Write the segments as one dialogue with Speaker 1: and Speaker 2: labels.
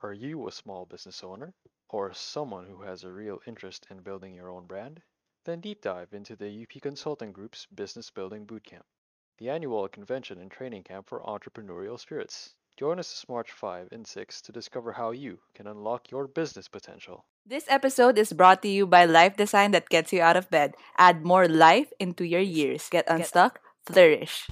Speaker 1: Are you a small business owner or someone who has a real interest in building your own brand? Then deep dive into the UP Consulting Group's Business Building Bootcamp, the annual convention and training camp for entrepreneurial spirits. Join us this March 5 and 6 to discover how you can unlock your business potential.
Speaker 2: This episode is brought to you by Life Design that gets you out of bed. Add more life into your years. Get unstuck, flourish.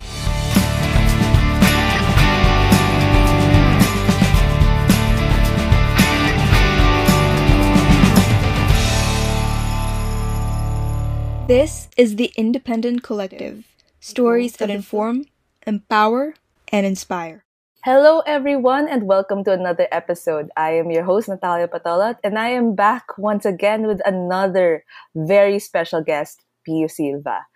Speaker 3: This is the Independent Collective stories that inform, empower, and inspire.
Speaker 2: Hello, everyone, and welcome to another episode. I am your host, Natalia Patolat, and I am back once again with another very special guest, Pio Silva.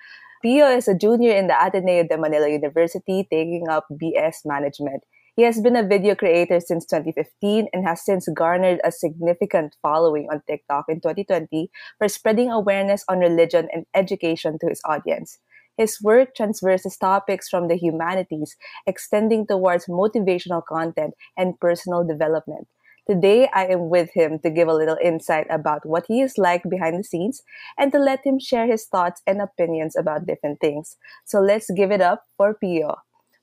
Speaker 2: Pio is a junior in the Ateneo de Manila University taking up BS Management. He has been a video creator since 2015 and has since garnered a significant following on TikTok in 2020 for spreading awareness on religion and education to his audience. His work transverses topics from the humanities, extending towards motivational content and personal development. Today, I am with him to give a little insight about what he is like behind the scenes and to let him share his thoughts and opinions about different things. So let's give it up for Pio.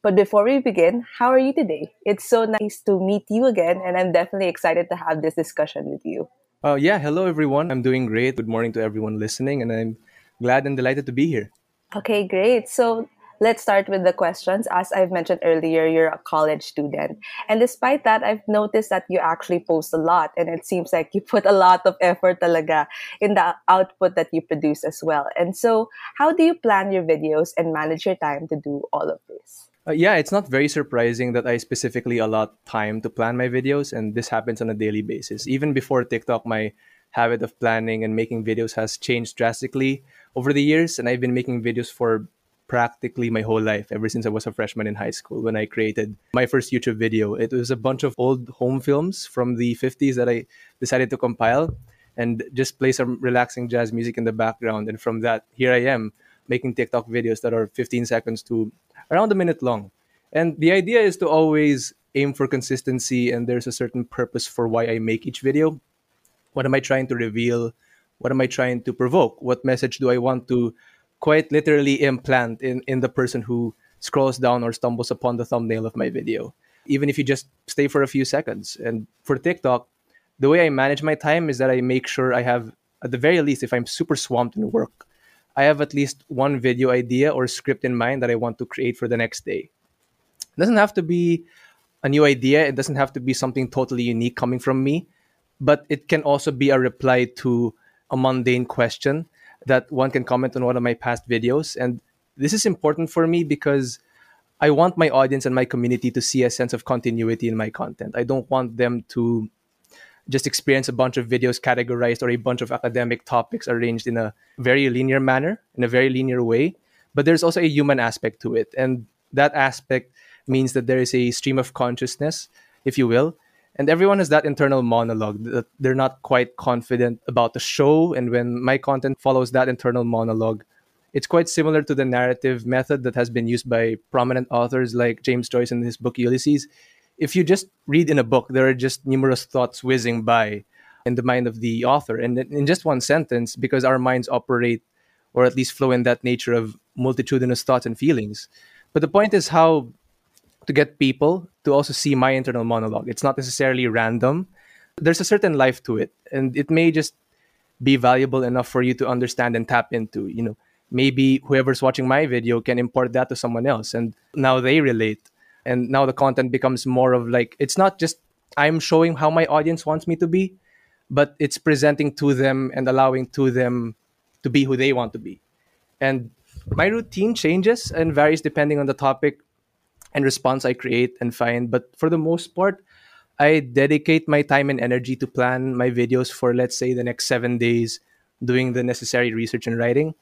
Speaker 2: But before we begin, how are you today? It's so nice to meet you again, and I'm definitely excited to have this discussion with you.
Speaker 4: Uh, yeah, hello everyone. I'm doing great. Good morning to everyone listening, and I'm glad and delighted to be here.
Speaker 2: Okay, great. So let's start with the questions. As I've mentioned earlier, you're a college student. And despite that, I've noticed that you actually post a lot. And it seems like you put a lot of effort talaga in the output that you produce as well. And so, how do you plan your videos and manage your time to do all of this?
Speaker 4: Uh, yeah, it's not very surprising that I specifically allot time to plan my videos, and this happens on a daily basis. Even before TikTok, my habit of planning and making videos has changed drastically over the years, and I've been making videos for practically my whole life ever since I was a freshman in high school when I created my first YouTube video. It was a bunch of old home films from the 50s that I decided to compile and just play some relaxing jazz music in the background. And from that, here I am making TikTok videos that are 15 seconds to around a minute long. And the idea is to always aim for consistency, and there's a certain purpose for why I make each video. What am I trying to reveal? What am I trying to provoke? What message do I want to quite literally implant in, in the person who scrolls down or stumbles upon the thumbnail of my video? Even if you just stay for a few seconds. And for TikTok, the way I manage my time is that I make sure I have, at the very least, if I'm super swamped in work, I have at least one video idea or script in mind that I want to create for the next day. It doesn't have to be a new idea, it doesn't have to be something totally unique coming from me, but it can also be a reply to a mundane question that one can comment on one of my past videos. And this is important for me because I want my audience and my community to see a sense of continuity in my content. I don't want them to just experience a bunch of videos categorized or a bunch of academic topics arranged in a very linear manner, in a very linear way. But there's also a human aspect to it. And that aspect means that there is a stream of consciousness, if you will. And everyone has that internal monologue that they're not quite confident about the show. And when my content follows that internal monologue, it's quite similar to the narrative method that has been used by prominent authors like James Joyce in his book Ulysses if you just read in a book, there are just numerous thoughts whizzing by in the mind of the author. And in just one sentence, because our minds operate or at least flow in that nature of multitudinous thoughts and feelings. But the point is how to get people to also see my internal monologue. It's not necessarily random. There's a certain life to it, and it may just be valuable enough for you to understand and tap into. You know, maybe whoever's watching my video can import that to someone else, and now they relate and now the content becomes more of like it's not just i'm showing how my audience wants me to be but it's presenting to them and allowing to them to be who they want to be. And my routine changes and varies depending on the topic and response i create and find but for the most part i dedicate my time and energy to plan my videos for let's say the next seven days doing the necessary research and writing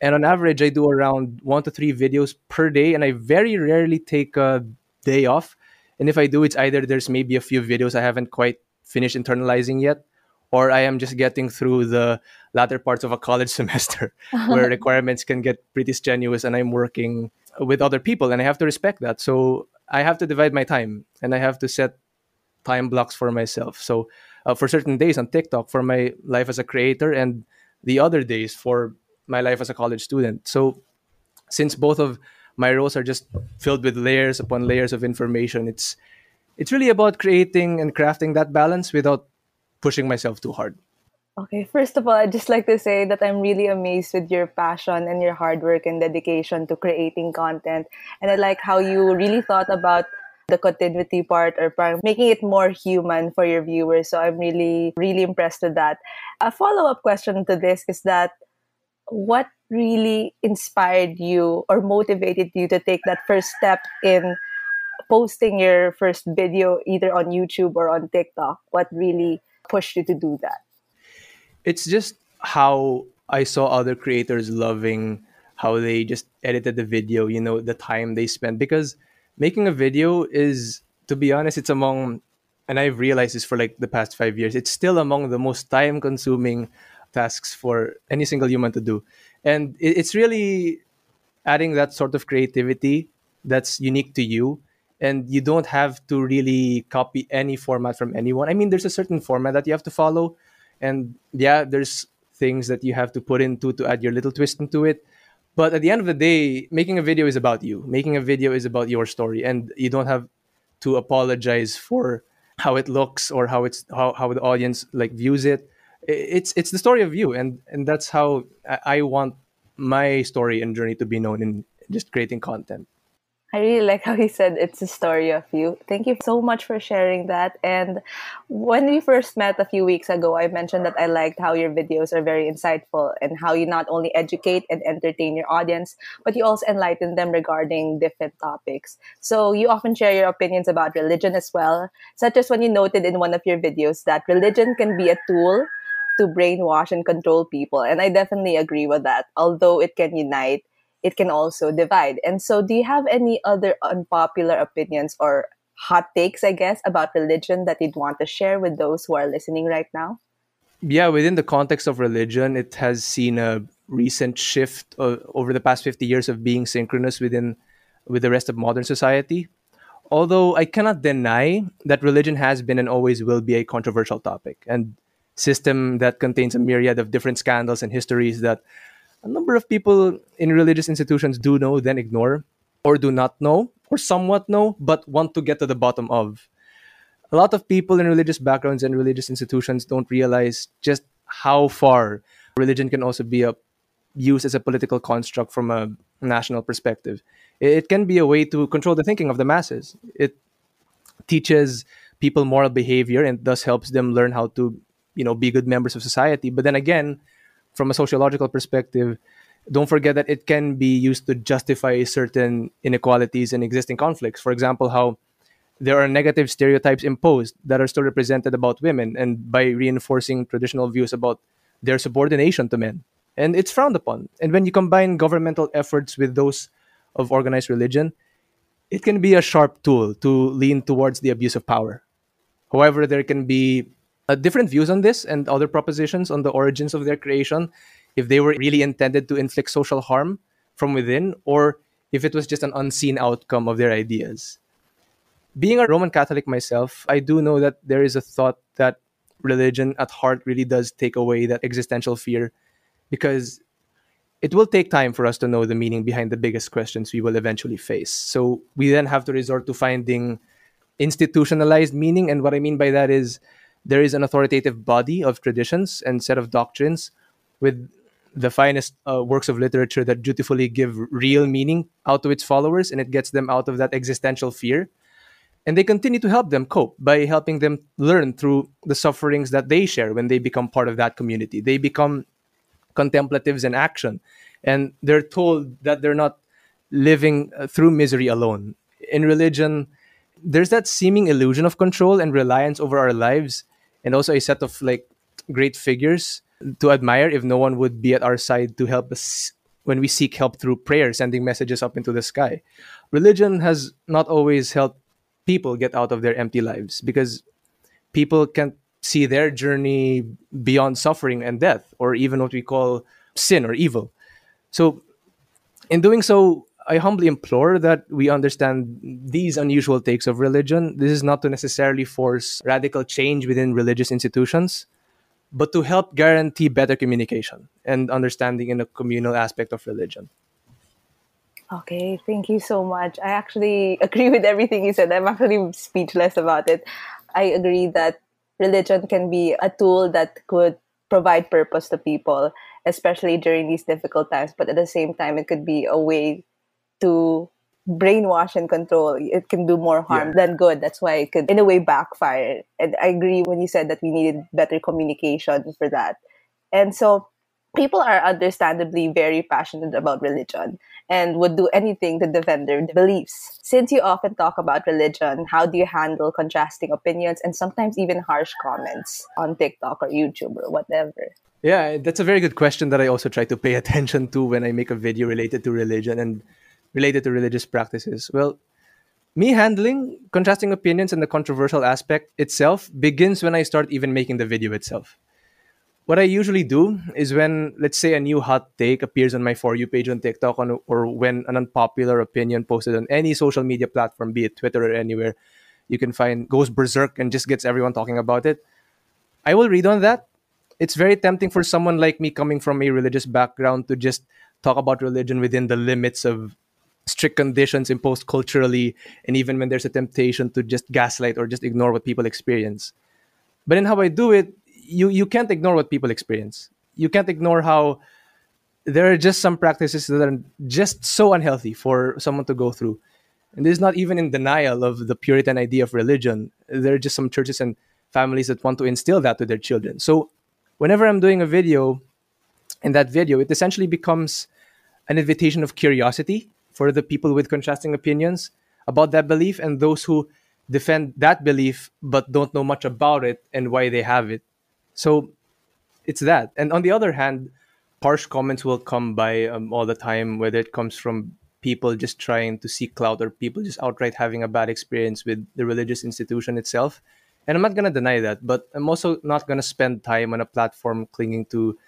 Speaker 4: and on average i do around one to three videos per day and i very rarely take a day off and if i do it's either there's maybe a few videos i haven't quite finished internalizing yet or i am just getting through the latter parts of a college semester where requirements can get pretty strenuous and i'm working with other people and i have to respect that so i have to divide my time and i have to set time blocks for myself. So uh, for certain days on TikTok for my life as a creator, and the other days for my life as a college student. So since both of my roles are just filled with layers upon layers of information, it's it's really about creating and crafting that balance without pushing myself too hard.
Speaker 2: Okay, first of all, I'd just like to say that I'm really amazed with your passion and your hard work and dedication to creating content. And I like how you really thought about the continuity part or making it more human for your viewers. So I'm really, really impressed with that. A follow up question to this is that what really inspired you or motivated you to take that first step in posting your first video either on YouTube or on TikTok? What really pushed you to do that?
Speaker 4: It's just how I saw other creators loving how they just edited the video, you know, the time they spent because making a video is to be honest, it's among and I've realized this for like the past 5 years. It's still among the most time consuming tasks for any single human to do. And it's really adding that sort of creativity that's unique to you and you don't have to really copy any format from anyone. I mean, there's a certain format that you have to follow, and yeah, there's things that you have to put into to add your little twist into it. But at the end of the day, making a video is about you. Making a video is about your story, and you don't have to apologize for how it looks or how it's how, how the audience like views it. It's it's the story of you, and and that's how I want my story and journey to be known in just creating content.
Speaker 2: I really like how he said it's a story of you. Thank you so much for sharing that. And when we first met a few weeks ago, I mentioned that I liked how your videos are very insightful and how you not only educate and entertain your audience, but you also enlighten them regarding different topics. So you often share your opinions about religion as well, such as when you noted in one of your videos that religion can be a tool to brainwash and control people. And I definitely agree with that. Although it can unite, it can also divide. And so, do you have any other unpopular opinions or hot takes, I guess, about religion that you'd want to share with those who are listening right now?
Speaker 4: Yeah, within the context of religion, it has seen a recent shift uh, over the past 50 years of being synchronous within with the rest of modern society. Although I cannot deny that religion has been and always will be a controversial topic and system that contains a myriad of different scandals and histories that a number of people in religious institutions do know, then ignore, or do not know, or somewhat know, but want to get to the bottom of. A lot of people in religious backgrounds and religious institutions don't realize just how far religion can also be a, used as a political construct from a national perspective. It can be a way to control the thinking of the masses. It teaches people moral behavior and thus helps them learn how to, you know, be good members of society. But then again, from a sociological perspective, don't forget that it can be used to justify certain inequalities and existing conflicts. For example, how there are negative stereotypes imposed that are still represented about women, and by reinforcing traditional views about their subordination to men. And it's frowned upon. And when you combine governmental efforts with those of organized religion, it can be a sharp tool to lean towards the abuse of power. However, there can be uh, different views on this and other propositions on the origins of their creation, if they were really intended to inflict social harm from within, or if it was just an unseen outcome of their ideas. Being a Roman Catholic myself, I do know that there is a thought that religion at heart really does take away that existential fear because it will take time for us to know the meaning behind the biggest questions we will eventually face. So we then have to resort to finding institutionalized meaning. And what I mean by that is there is an authoritative body of traditions and set of doctrines with the finest uh, works of literature that dutifully give real meaning out to its followers and it gets them out of that existential fear. And they continue to help them cope by helping them learn through the sufferings that they share when they become part of that community. They become contemplatives in action and they're told that they're not living uh, through misery alone. In religion there's that seeming illusion of control and reliance over our lives and also a set of like great figures to admire if no one would be at our side to help us when we seek help through prayer, sending messages up into the sky. Religion has not always helped people get out of their empty lives because people can't see their journey beyond suffering and death, or even what we call sin or evil. So, in doing so, I humbly implore that we understand these unusual takes of religion. This is not to necessarily force radical change within religious institutions, but to help guarantee better communication and understanding in a communal aspect of religion.
Speaker 2: Okay, thank you so much. I actually agree with everything you said. I'm actually speechless about it. I agree that religion can be a tool that could provide purpose to people, especially during these difficult times. But at the same time, it could be a way to brainwash and control. It can do more harm
Speaker 4: Yeah.
Speaker 2: than good. That's why it could, in a way, backfire. And I agree when you said that we needed better communication for that. And so people are understandably very passionate about religion and would do anything to defend their beliefs. Since you often talk about religion, how do you handle contrasting opinions and sometimes even harsh comments on TikTok or YouTube or whatever?
Speaker 4: Yeah, that's a very good question that I also try to pay attention to when I make a video related to religion and related to religious practices. Well, me handling contrasting opinions and the controversial aspect itself begins when I start even making the video itself. What I usually do is when, let's say, a new hot take appears on my For You page on TikTok on, or when an unpopular opinion posted on any social media platform, be it Twitter or anywhere, you can find goes berserk and just gets everyone talking about it. I will read on that it's very tempting for someone like me coming from a religious background to just talk about religion within the limits of strict conditions imposed culturally and even when there's a temptation to just gaslight or just ignore what people experience. But in how i do it you you can't ignore what people experience. You can't ignore how there are just some practices that are just so unhealthy for someone to go through. And this is not even in denial of the puritan idea of religion. There are just some churches and families that want to instill that to their children. So whenever I'm doing a video, in that video, it essentially becomes an invitation of curiosity for the people with contrasting opinions about that belief and those who defend that belief but don't know much about it and why they have it. So it's that. And on the other hand, harsh comments will come by um, all the time, whether it comes from people just trying to seek clout or people just outright having a bad experience with the religious institution itself. And I'm not going to deny that, but I'm also not going to spend time on a platform clinging to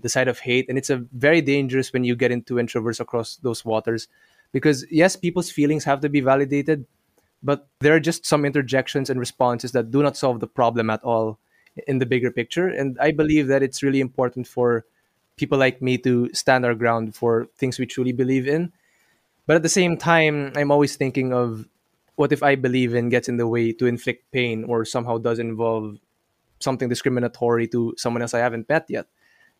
Speaker 4: the side of hate. And it's a very dangerous when you get into and traverse across those waters because, yes, people's feelings have to be validated, but there are just some interjections and responses that do not solve the problem at all in the bigger picture. And I believe that it's really important for people like me to stand our ground for things we truly believe in. But at the same time, I'm always thinking of what if I believe in gets in the way to inflict pain or somehow does involve something discriminatory to someone else I haven't met yet.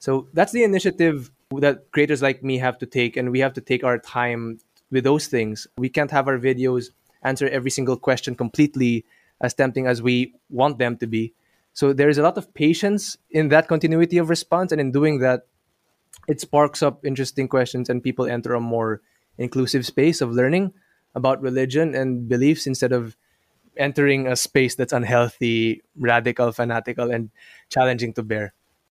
Speaker 4: So that's the initiative that creators like me have to take, and we have to take our time with those things. We can't have our videos answer every single question completely as tempting as we want them to be. So there is a lot of patience in that continuity of response, and in doing that, it sparks up interesting questions, and people enter a more inclusive space of learning about religion and beliefs instead of entering a space that's unhealthy, radical, fanatical, and challenging to bear.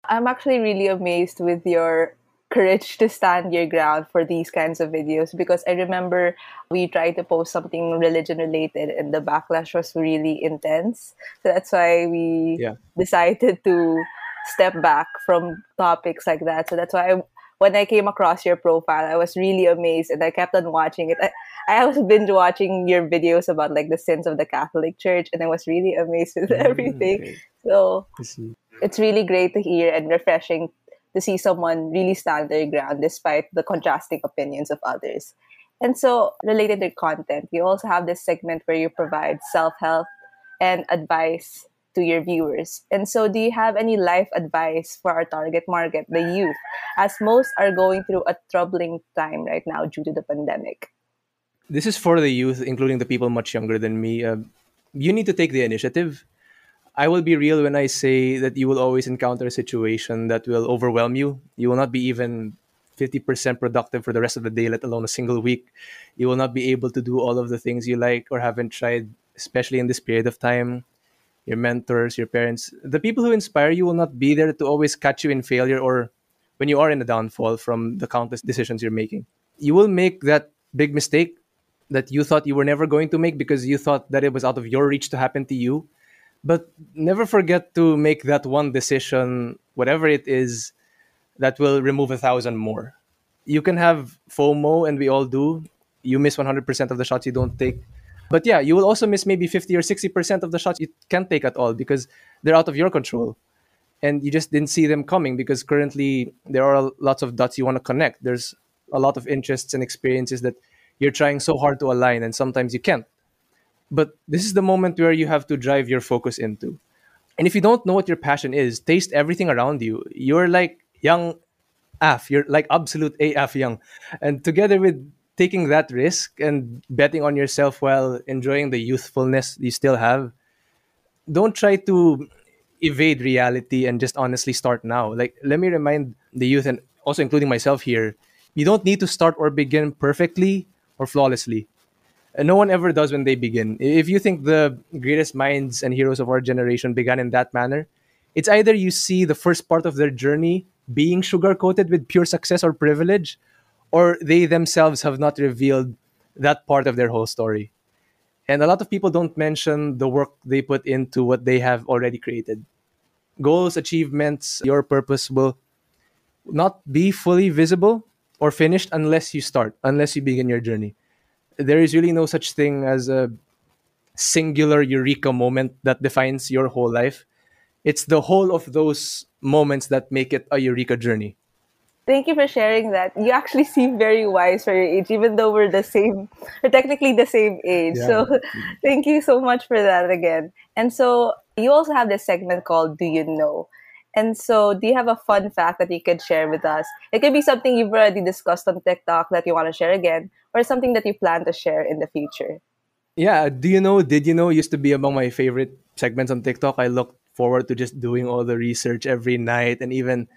Speaker 2: I'm actually really amazed with your courage to stand your ground for these kinds of videos because I remember we tried to post something religion related and the backlash was really intense. So that's why we
Speaker 4: Yeah.
Speaker 2: decided to step back from topics like that. So that's why I, when I came across your profile, I was really amazed and I kept on watching it. I, I was binge watching your videos about like the sins of the Catholic Church and I was really amazed with mm, everything.
Speaker 4: okay.
Speaker 2: So it's really great to hear and refreshing to see someone really stand their ground despite the contrasting opinions of others. And so, related to content, you also have this segment where you provide self help and advice to your viewers. And so, do you have any life advice for our target market, the youth, as most are going through a troubling time right now due to the pandemic?
Speaker 4: This is for the youth, including the people much younger than me. Uh, you need to take the initiative. I will be real when I say that you will always encounter a situation that will overwhelm you. You will not be even 50% productive for the rest of the day, let alone a single week. You will not be able to do all of the things you like or haven't tried, especially in this period of time. Your mentors, your parents, the people who inspire you will not be there to always catch you in failure or when you are in a downfall from the countless decisions you're making. You will make that big mistake that you thought you were never going to make because you thought that it was out of your reach to happen to you. But never forget to make that one decision, whatever it is, that will remove a thousand more. You can have FOMO, and we all do, you miss 100% of the shots you don't take. But yeah, you will also miss maybe 50 or 60% of the shots you can't take at all because they're out of your control. And you just didn't see them coming because currently there are lots of dots you want to connect. There's a lot of interests and experiences that you're trying so hard to align and sometimes you can't. But this is the moment where you have to drive your focus into. And if you don't know what your passion is, taste everything around you. You're like young AF, you're like absolute AF young. And together with taking that risk and betting on yourself while enjoying the youthfulness you still have, don't try to evade reality and just honestly start now. Like, let me remind the youth and also including myself here you don't need to start or begin perfectly or flawlessly. No one ever does when they begin. If you think the greatest minds and heroes of our generation began in that manner, it's either you see the first part of their journey being sugar coated with pure success or privilege, or they themselves have not revealed that part of their whole story. And a lot of people don't mention the work they put into what they have already created. Goals, achievements, your purpose will not be fully visible or finished unless you start, unless you begin your journey. There is really no such thing as a singular eureka moment that defines your whole life. It's the whole of those moments that make it a eureka journey.
Speaker 2: Thank you for sharing that. You actually seem very wise for your age, even though we're the same, we're technically the same age.
Speaker 4: Yeah.
Speaker 2: So thank you so much for that again. And so you also have this segment called Do You Know? And so do you have a fun fact that you could share with us? It could be something you've already discussed on TikTok that you want to share again, or something that you plan to share in the future.
Speaker 4: Yeah, do you know, did you know used to be among my favorite segments on TikTok. I look forward to just doing all the research every night and even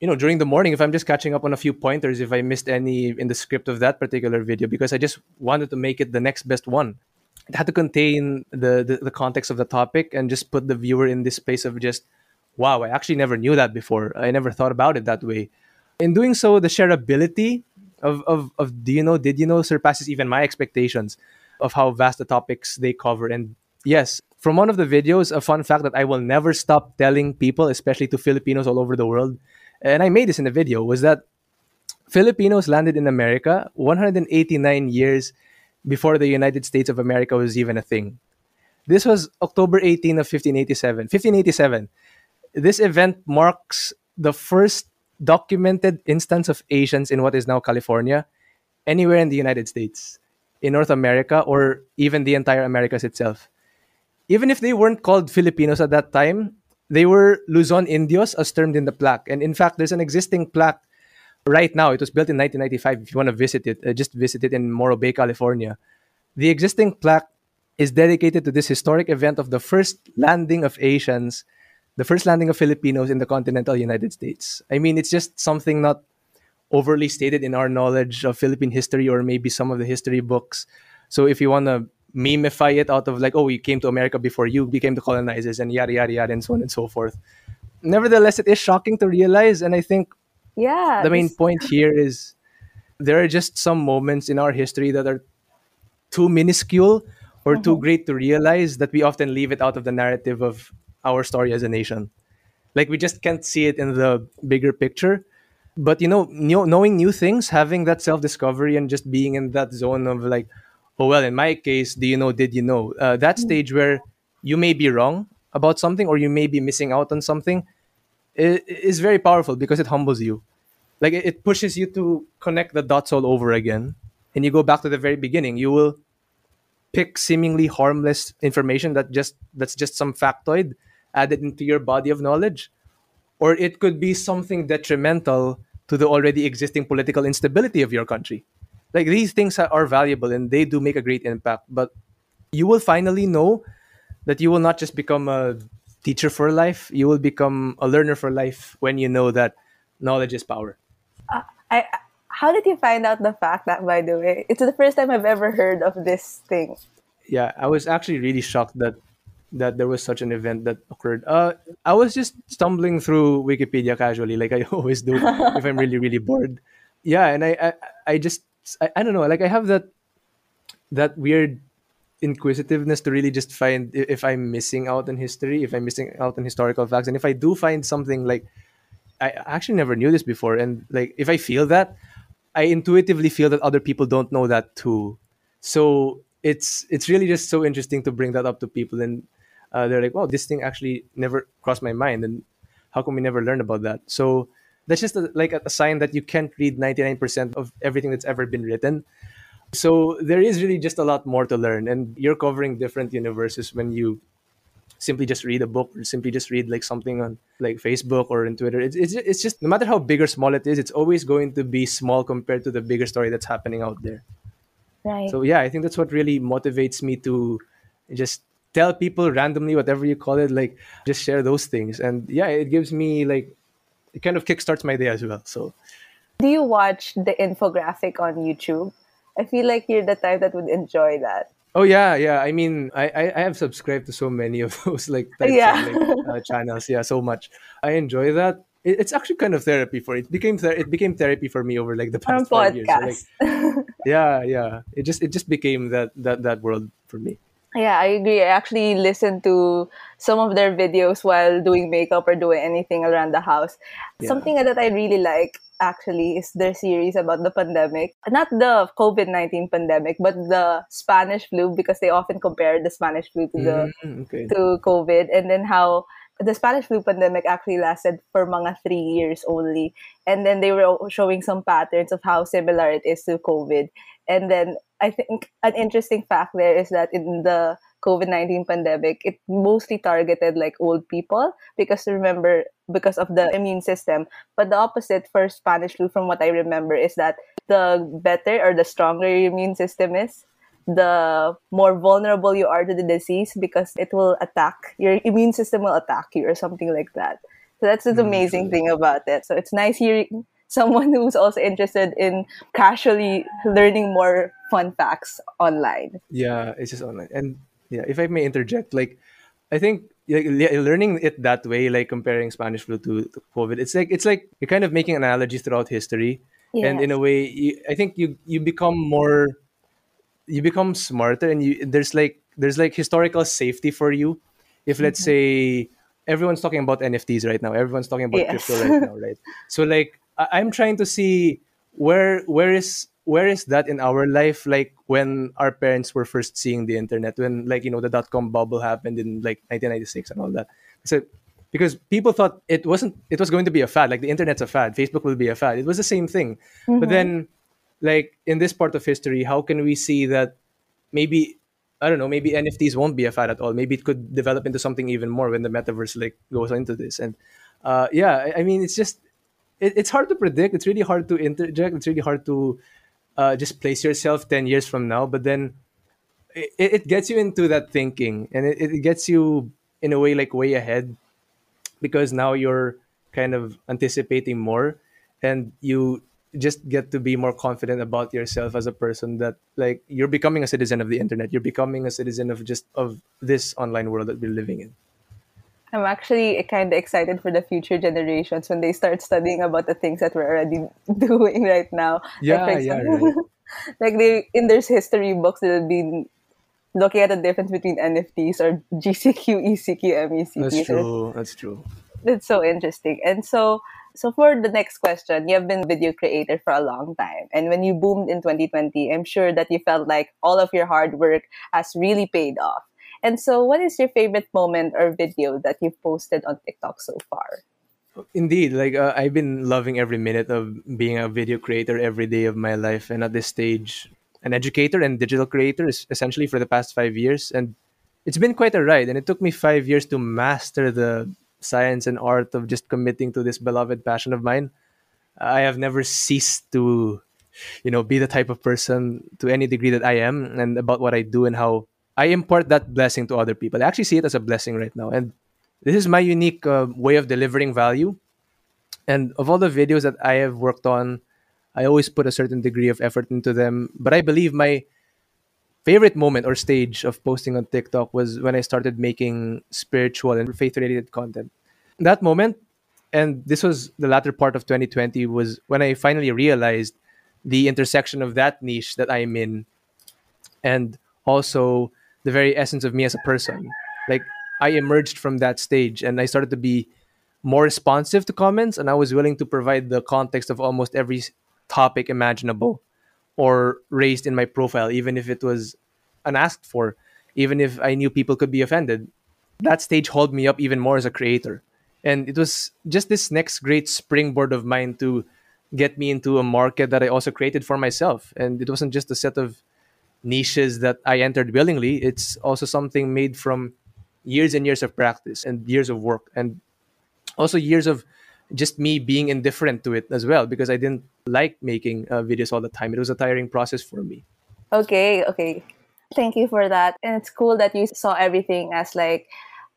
Speaker 4: you know during the morning if i'm just catching up on a few pointers if i missed any in the script of that particular video because i just wanted to make it the next best one it had to contain the, the, the context of the topic and just put the viewer in this space of just wow i actually never knew that before. I never thought about it that way. In doing so the shareability of, of, of do you know did you know surpasses even my expectations of how vast the topics they cover. And yes from one of the videos a fun fact that i will never stop telling people especially to filipinos all over the world and i made this in the video was that filipinos landed in america 189 years before the united states of america was even a thing. This was october 18 of 1587 1587 this event marks the first documented instance of asians in what is now california anywhere in the united states in north america or even the entire americas itself even if they weren't called Filipinos at that time, they were Luzon Indios as termed in the plaque. And in fact, there's an existing plaque right now. It was built in 1995. If you want to visit it, uh, just visit it in Morro Bay, California. The existing plaque is dedicated to this historic event of the first landing of Asians, the first landing of Filipinos in the continental United States. I mean, it's just something not overly stated in our knowledge of Philippine history or maybe some of the history books. So if you want to memify it out of like, oh, we came to America before you became the colonizers and yada yada yada and so on and so forth. Nevertheless, it is shocking to realize, and I think
Speaker 2: Yeah.
Speaker 4: the main point here is there are just some moments in our history that are too minuscule or too uh-huh. great to realize that we often leave it out of the narrative of our story as a nation. Like we just can't see it in the bigger picture. But you know, knew- knowing new things, having that self discovery, and just being in that zone of like, oh well, in my case, do you know? Did you know? Uh, that stage where you may be wrong about something or you may be missing out on something i- is very powerful because it humbles you like it, it pushes you to connect the dots all over again and you go back to the very beginning you will pick seemingly harmless information that just that's just some factoid added into your body of knowledge or it could be something detrimental to the already existing political instability of your country like these things are, valuable and they do make a great impact but you will finally know that you will not just become a teacher for life you will become a learner for life when you know that knowledge is power uh,
Speaker 2: I, how did you find out the fact that, by the way? It's the first time I've ever heard of this thing.
Speaker 4: yeah i was actually really shocked that that there was such an event that occurred. Uh i was just stumbling through wikipedia casually like i always do if i'm really really bored. Yeah and i i, I just I, I don't know like i have that that weird inquisitiveness to really just find if i'm missing out in history if i'm missing out on historical facts. And if i do find something like i actually never knew this before. And like if i feel that I intuitively feel that other people don't know that too. So it's it's really just so interesting to bring that up to people, and uh, they're like, "Wow, this thing actually never crossed my mind, and how come we never learned about that?" So that's just a, like a, sign that you can't read ninety nine percent of everything that's ever been written. So there is really just a lot more to learn, and you're covering different universes when you simply just read a book or simply just read like something on like Facebook or in Twitter. It's, it's, it's just no matter how big or small it is, it's always going to be small compared to the bigger story that's happening out there.
Speaker 2: Right.
Speaker 4: So yeah, I think that's what really motivates me to just tell people randomly, whatever you call it, like just share those things. And yeah, it gives me like it kind of kickstarts my day as well. So
Speaker 2: Do you watch the infographic on YouTube? I feel like you're the type that would enjoy that.
Speaker 4: Oh yeah, yeah. I mean, I I, I have subscribed to so many of those like types
Speaker 2: Yeah.
Speaker 4: of like, uh, channels. Yeah, so much. I enjoy that. It, it's actually kind of therapy for it. Became ther- it became therapy for me over like the past five years. So, like, yeah, yeah. It just it just became that that that world for me.
Speaker 2: Yeah, I agree. I actually listen to some of their videos while doing makeup or doing anything around the house.
Speaker 4: Yeah.
Speaker 2: Something that I really like actually is their series about the pandemic. Not the COVID 19 pandemic, but the Spanish flu, because they often compare the Spanish flu to the
Speaker 4: Mm, okay.
Speaker 2: to COVID and then how the Spanish flu pandemic actually lasted for mga three years only. And then they were showing some patterns of how similar it is to COVID. And then I think an interesting fact there is that in the COVID 19 pandemic, it mostly targeted like old people because remember, because of the immune system. But the opposite for Spanish flu, from what I remember, is that the better or the stronger your immune system is, the more vulnerable you are to the disease because it will attack your immune system will attack you or something like that. So that's the
Speaker 4: Mm,
Speaker 2: amazing thing about it. So it's nice hearing someone who's also interested in casually learning more fun facts online.
Speaker 4: Yeah, it's just online. And yeah, if I may interject, like I think like, learning it that way, like comparing Spanish flu to, to COVID, it's like it's like you're kind of making analogies throughout history, and in a way, you, I think you you become more, you become smarter, and you there's like there's like historical safety for you. If let's mm-hmm. say everyone's talking about NFTs right now, everyone's talking about
Speaker 2: Yes.
Speaker 4: crypto right now, right? So like I- I'm trying to see where where is where is that in our life like when our parents were first seeing the internet when like you know the dot com bubble happened in like 1996 and all that. So because people thought it wasn't it was going to be a fad like the internet's a fad facebook will be a fad. It was the same thing. But then like in this part of history how can we see that maybe i don't know maybe nfts won't be a fad at all? Maybe it could develop into something even more when the metaverse like goes into this. And uh yeah i, I mean it's just it, it's hard to predict. It's really hard to interject. It's really hard to uh, just place yourself 10 years from now. But then it, it gets you into that thinking and it, it gets you in a way like way ahead because now you're kind of anticipating more and you just get to be more confident about yourself as a person that like you're becoming a citizen of the internet. You're becoming a citizen of just of this online world that we're living in
Speaker 2: I'm actually kind of excited for the future generations when they start studying about the things that we're already doing right now.
Speaker 4: Yeah,
Speaker 2: like,
Speaker 4: yeah, right.
Speaker 2: like they in their history books they'll be looking at the difference between NFTs or GCQ, ECQ, MECQ.
Speaker 4: that's true that's true
Speaker 2: it's so interesting. And so so for the next question, you have been a video creator for a long time. And when you boomed in 2020, I'm sure that you felt like all of your hard work has really paid off. And so what is your favorite moment or video that you've posted on TikTok so far?
Speaker 4: Indeed, like uh, I've been loving every minute of being a video creator every day of my life, and at this stage, an educator and digital creator is essentially for the past five years, and it's been quite a ride. And it took me five years to master the science and art of just committing to this beloved passion of mine. I have never ceased to, you know, be the type of person to any degree that I am, and about what I do and how I impart that blessing to other people. I actually see it as a blessing right now, and this is my unique uh, way of delivering value. And of all the videos that I have worked on, I always put a certain degree of effort into them. But I believe my favorite moment or stage of posting on TikTok was when I started making spiritual and faith related content. That moment, and this was the latter part of 2020, was when I finally realized the intersection of that niche that I'm in and also the very essence of me as a person. Like I emerged from that stage and I started to be more responsive to comments and I was willing to provide the context of almost every topic imaginable or raised in my profile, even if it was unasked for, even if I knew people could be offended. That stage hauled me up even more as a creator. And it was just this next great springboard of mine to get me into a market that I also created for myself. And it wasn't just a set of niches that I entered willingly, it's also something made from years and years of practice and years of work and also years of just me being indifferent to it as well because I didn't like making uh, videos all the time. It was a tiring process for me.
Speaker 2: Okay, okay. Thank you for that. And it's cool that you saw everything as like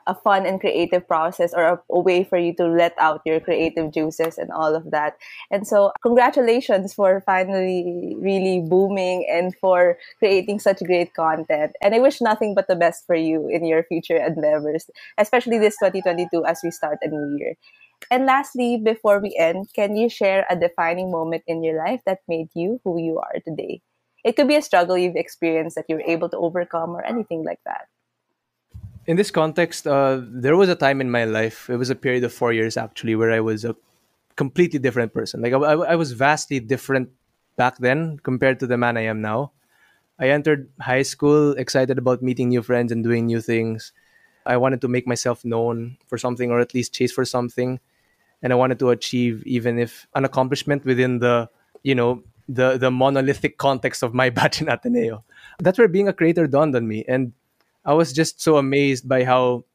Speaker 2: a fun and creative process or a, a, way for you to let out your creative juices and all of that. And so, congratulations for finally really booming and for creating such great content. And I wish nothing but the best for you in your future endeavors, especially this 2022 as we start a new year. And lastly, before we end, can you share a defining moment in your life that made you who you are today? It could be a struggle you've experienced that you're able to overcome or anything like that
Speaker 4: in this context, uh, there was a time in my life. It was a period of four years actually, where I was a completely different person. Like I, I, was vastly different back then compared to the man I am now. I entered high school excited about meeting new friends and doing new things. I wanted to make myself known for something, or at least chase for something, and I wanted to achieve even if an accomplishment within the you know the the monolithic context of my batch in Ateneo. That's where being a creator dawned on me, and I was just so amazed by how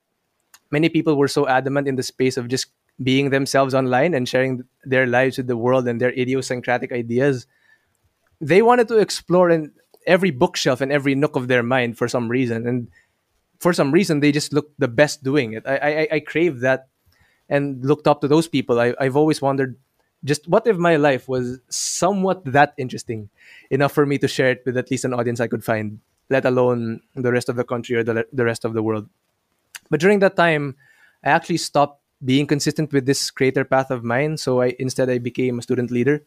Speaker 4: many people were so adamant in the space of just being themselves online and sharing their lives with the world and their idiosyncratic ideas. They wanted to explore in every bookshelf and every nook of their mind for some reason, and for some reason they just looked the best doing it. I I, I craved that and looked up to those people. I, I've always wondered just what if my life was somewhat that interesting enough for me to share it with at least an audience I could find let alone the rest of the country or the, the rest of the world. But during that time, I actually stopped being consistent with this creator path of mine. So I instead I became a student leader.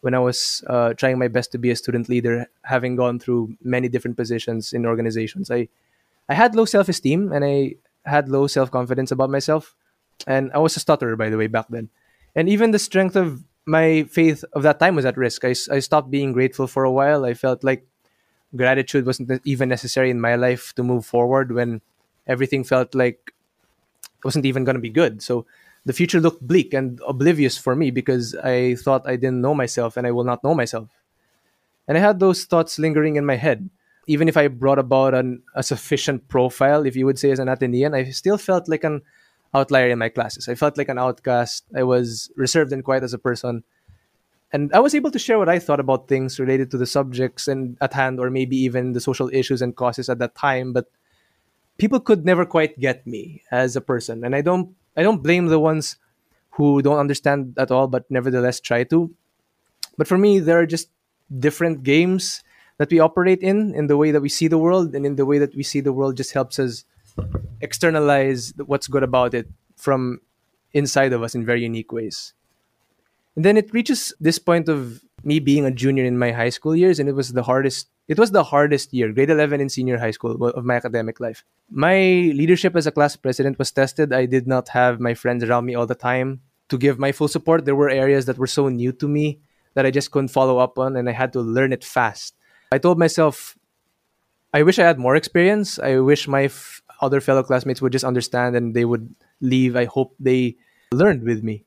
Speaker 4: When I was uh, trying my best to be a student leader, having gone through many different positions in organizations, I I had low self esteem and I had low self confidence about myself, and I was a stutterer by the way back then. And even the strength of my faith of that time was at risk. I, I stopped being grateful for a while. I felt like gratitude wasn't even necessary in my life to move forward when everything felt like it wasn't even going to be good. So the future looked bleak and oblivious for me because I thought I didn't know myself and I will not know myself. And I had those thoughts lingering in my head. Even if I brought about an, a sufficient profile, if you would say, as an Atenean, I still felt like an outlier in my classes. I felt like an outcast. I was reserved and quiet as a person and I was able to share what I thought about things related to the subjects and at hand, or maybe even the social issues and causes at that time. But people could never quite get me as a person, and I don't I don't blame the ones who don't understand at all, but nevertheless try to. But for me, there are just different games that we operate in, in the way that we see the world, and in the way that we see the world just helps us externalize what's good about it from inside of us in very unique ways. And then it reaches this point of me being a junior in my high school years, and it was the hardest. It was the hardest year, grade 11 in senior high school of my academic life. My leadership as a class president was tested. I did not have my friends around me all the time to give my full support. There were areas that were so new to me that I just couldn't follow up on, and I had to learn it fast. I told myself, I wish I had more experience. I wish my f- other fellow classmates would just understand and they would leave. I hope they learned with me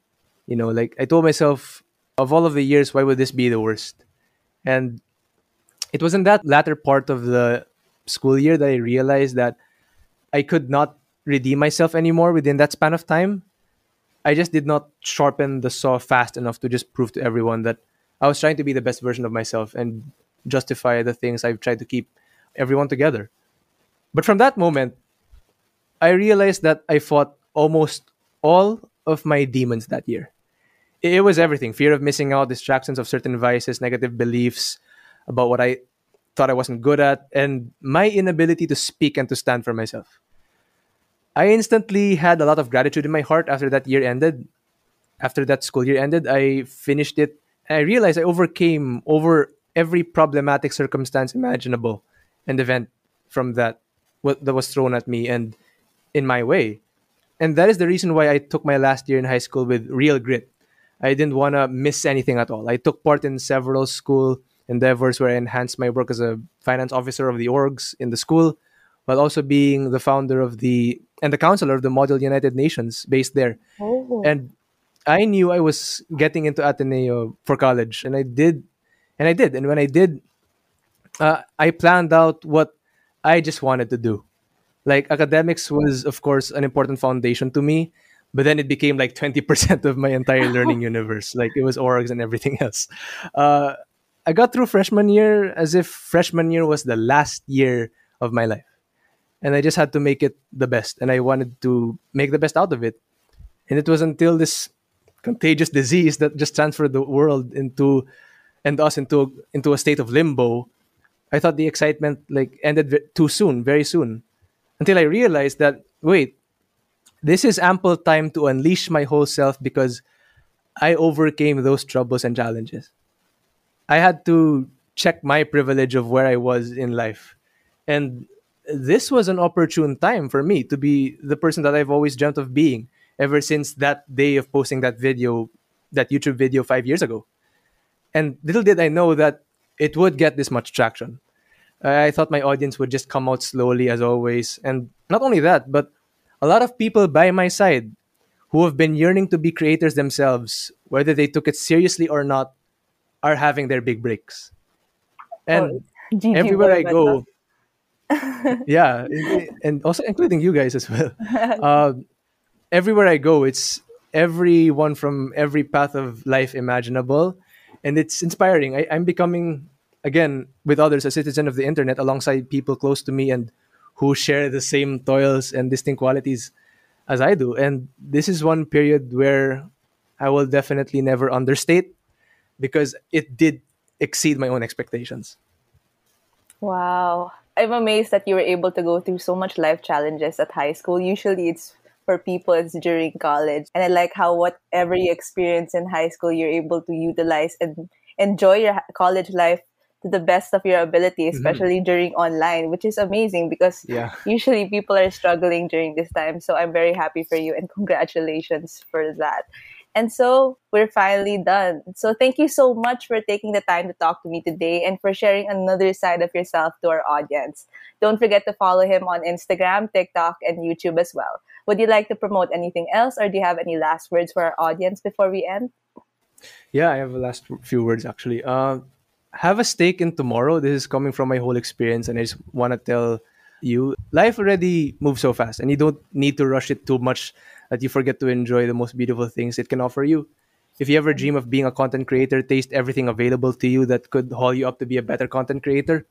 Speaker 4: you know like i told myself of all of the years why would this be the worst? And it was in that latter part of the school year that i realized that i could not redeem myself anymore within that span of time. I just did not sharpen the saw fast enough to just prove to everyone that i was trying to be the best version of myself and justify the things i've tried to keep everyone together. But from that moment i realized that i fought almost all of my demons that year it was everything. Fear of missing out distractions of certain vices negative beliefs about what i thought i wasn't good at and my inability to speak and to stand for myself. I instantly had a lot of gratitude in my heart after that year ended. After that school year ended i finished it and i realized i overcame over every problematic circumstance imaginable and event from that what that was thrown at me and in my way. And that is the reason why i took my last year in high school with real grit I didn't want to miss anything at all. I took part in several school endeavors where I enhanced my work as a finance officer of the orgs in the school, while also being the founder of the and the counselor of the Model United Nations based there.
Speaker 2: Oh.
Speaker 4: And I knew I was getting into Ateneo for college, and I did, and I did. And when I did, uh, I planned out what I just wanted to do. Like academics was, of course, an important foundation to me, but then it became like 20% of my entire learning universe. Like it was orgs and everything else. Uh, I got through freshman year as if freshman year was the last year of my life. And I just had to make it the best. And I wanted to make the best out of it. And it was until this contagious disease that just transferred the world into and us into into a state of limbo. I thought the excitement like ended too soon, very soon. Until I realized that wait, this is ample time to unleash my whole self because I overcame those troubles and challenges. I had to check my privilege of where I was in life. And this was an opportune time for me to be the person that I've always dreamt of being ever since that day of posting that video, that YouTube video five years ago. And little did I know that it would get this much traction. I thought my audience would just come out slowly as always. And not only that, but a lot of people by my side who have been yearning to be creators themselves, whether they took it seriously or not, are having their big breaks. And
Speaker 2: GG
Speaker 4: everywhere I go, yeah, and also including you guys as well. Uh, everywhere I go, it's everyone from every path of life imaginable, and it's inspiring. I, I'm becoming again with others a citizen of the internet alongside people close to me and who share the same toils and distinct qualities as I do. And this is one period where I will definitely never understate because it did exceed my own expectations.
Speaker 2: Wow. I'm amazed that you were able to go through so much life challenges at high school. Usually it's for people it's during college. And I like how whatever you experience in high school you're able to utilize and enjoy your college life to the best of your ability, especially during online, which is amazing because
Speaker 4: Yeah.
Speaker 2: usually people are struggling during this time. So I'm very happy for you and congratulations for that. And so we're finally done. So thank you so much for taking the time to talk to me today and for sharing another side of yourself to our audience. Don't forget to follow him on Instagram, TikTok, and YouTube as well. Would you like to promote anything else or do you have any last words for our audience before we end?
Speaker 4: Yeah, I have a last few words actually. Uh, have a stake in tomorrow. This is coming from my whole experience, and I just want to tell you life already moves so fast, and you don't need to rush it too much that you forget to enjoy the most beautiful things it can offer you. If you ever dream of being a content creator, taste everything available to you that could haul you up to be a better content creator.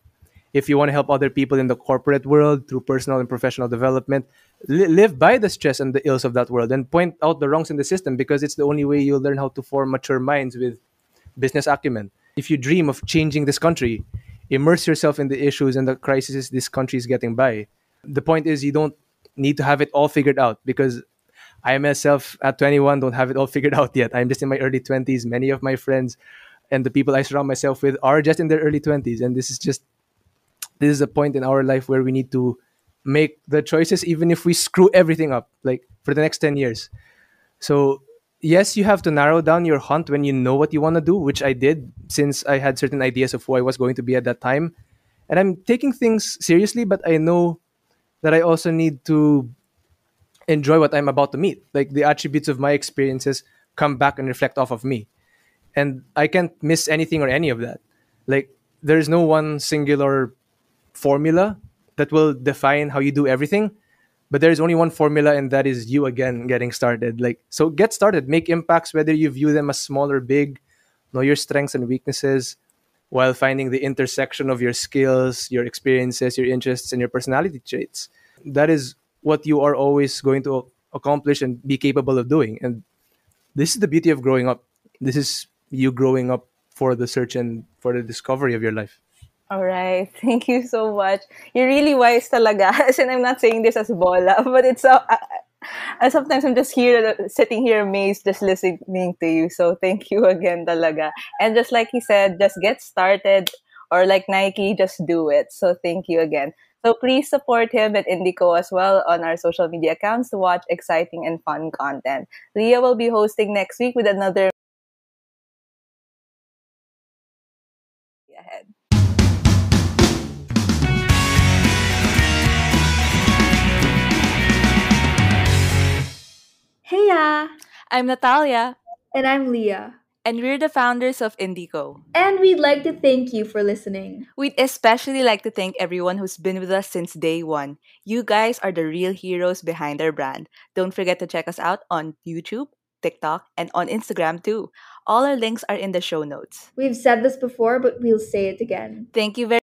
Speaker 4: If you want to help other people in the corporate world through personal and professional development, li- live by the stress and the ills of that world and point out the wrongs in the system because it's the only way you'll learn how to form mature minds with business acumen. If you dream of changing this country, immerse yourself in the issues and the crises this country is getting by. The point is, you don't need to have it all figured out because I myself at 21 don't have it all figured out yet. I'm just in my early 20s. Many of my friends and the people I surround myself with are just in their early 20s. And this is just, this is a point in our life where we need to make the choices, even if we screw everything up, like for the next 10 years. So yes, you have to narrow down your hunt when you know what you want to do, which I did since I had certain ideas of who I was going to be at that time. And I'm taking things seriously, but I know that I also need to enjoy what I'm about to meet. Like the attributes of my experiences come back and reflect off of me. And I can't miss anything or any of that. Like there's no one singular formula that will define how you do everything but there is only one formula and that is you again getting started. Like so get started. Make impacts whether you view them as small or big. Know your strengths and weaknesses while finding the intersection of your skills your experiences your interests and your personality traits. That is what you are always going to accomplish and be capable of doing. And this is the beauty of growing up. This is you growing up for the search and for the discovery of your life
Speaker 2: All right. Thank you so much. You're really wise talaga. In, I'm not saying this as bola, but it's so... Uh, uh, sometimes I'm just here, sitting here amazed, just listening to you. So thank you again talaga. And just like he said, just get started. Or like Nike, just do it. So thank you again. So please support him at Indie Co as well on our social media accounts to watch exciting and fun content. Leah will be hosting next week with another
Speaker 3: Heya!
Speaker 2: I'm Natalia,
Speaker 3: And I'm Leah.
Speaker 2: and we're the founders of Indie Co.
Speaker 3: And we'd like to thank you for listening.
Speaker 2: We'd especially like to thank everyone who's been with us since day one. You guys are the real heroes behind our brand. Don't forget to check us out on YouTube, TikTok, and on Instagram too. All our links are in the show notes.
Speaker 3: We've said this before, but we'll say it again.
Speaker 2: Thank you very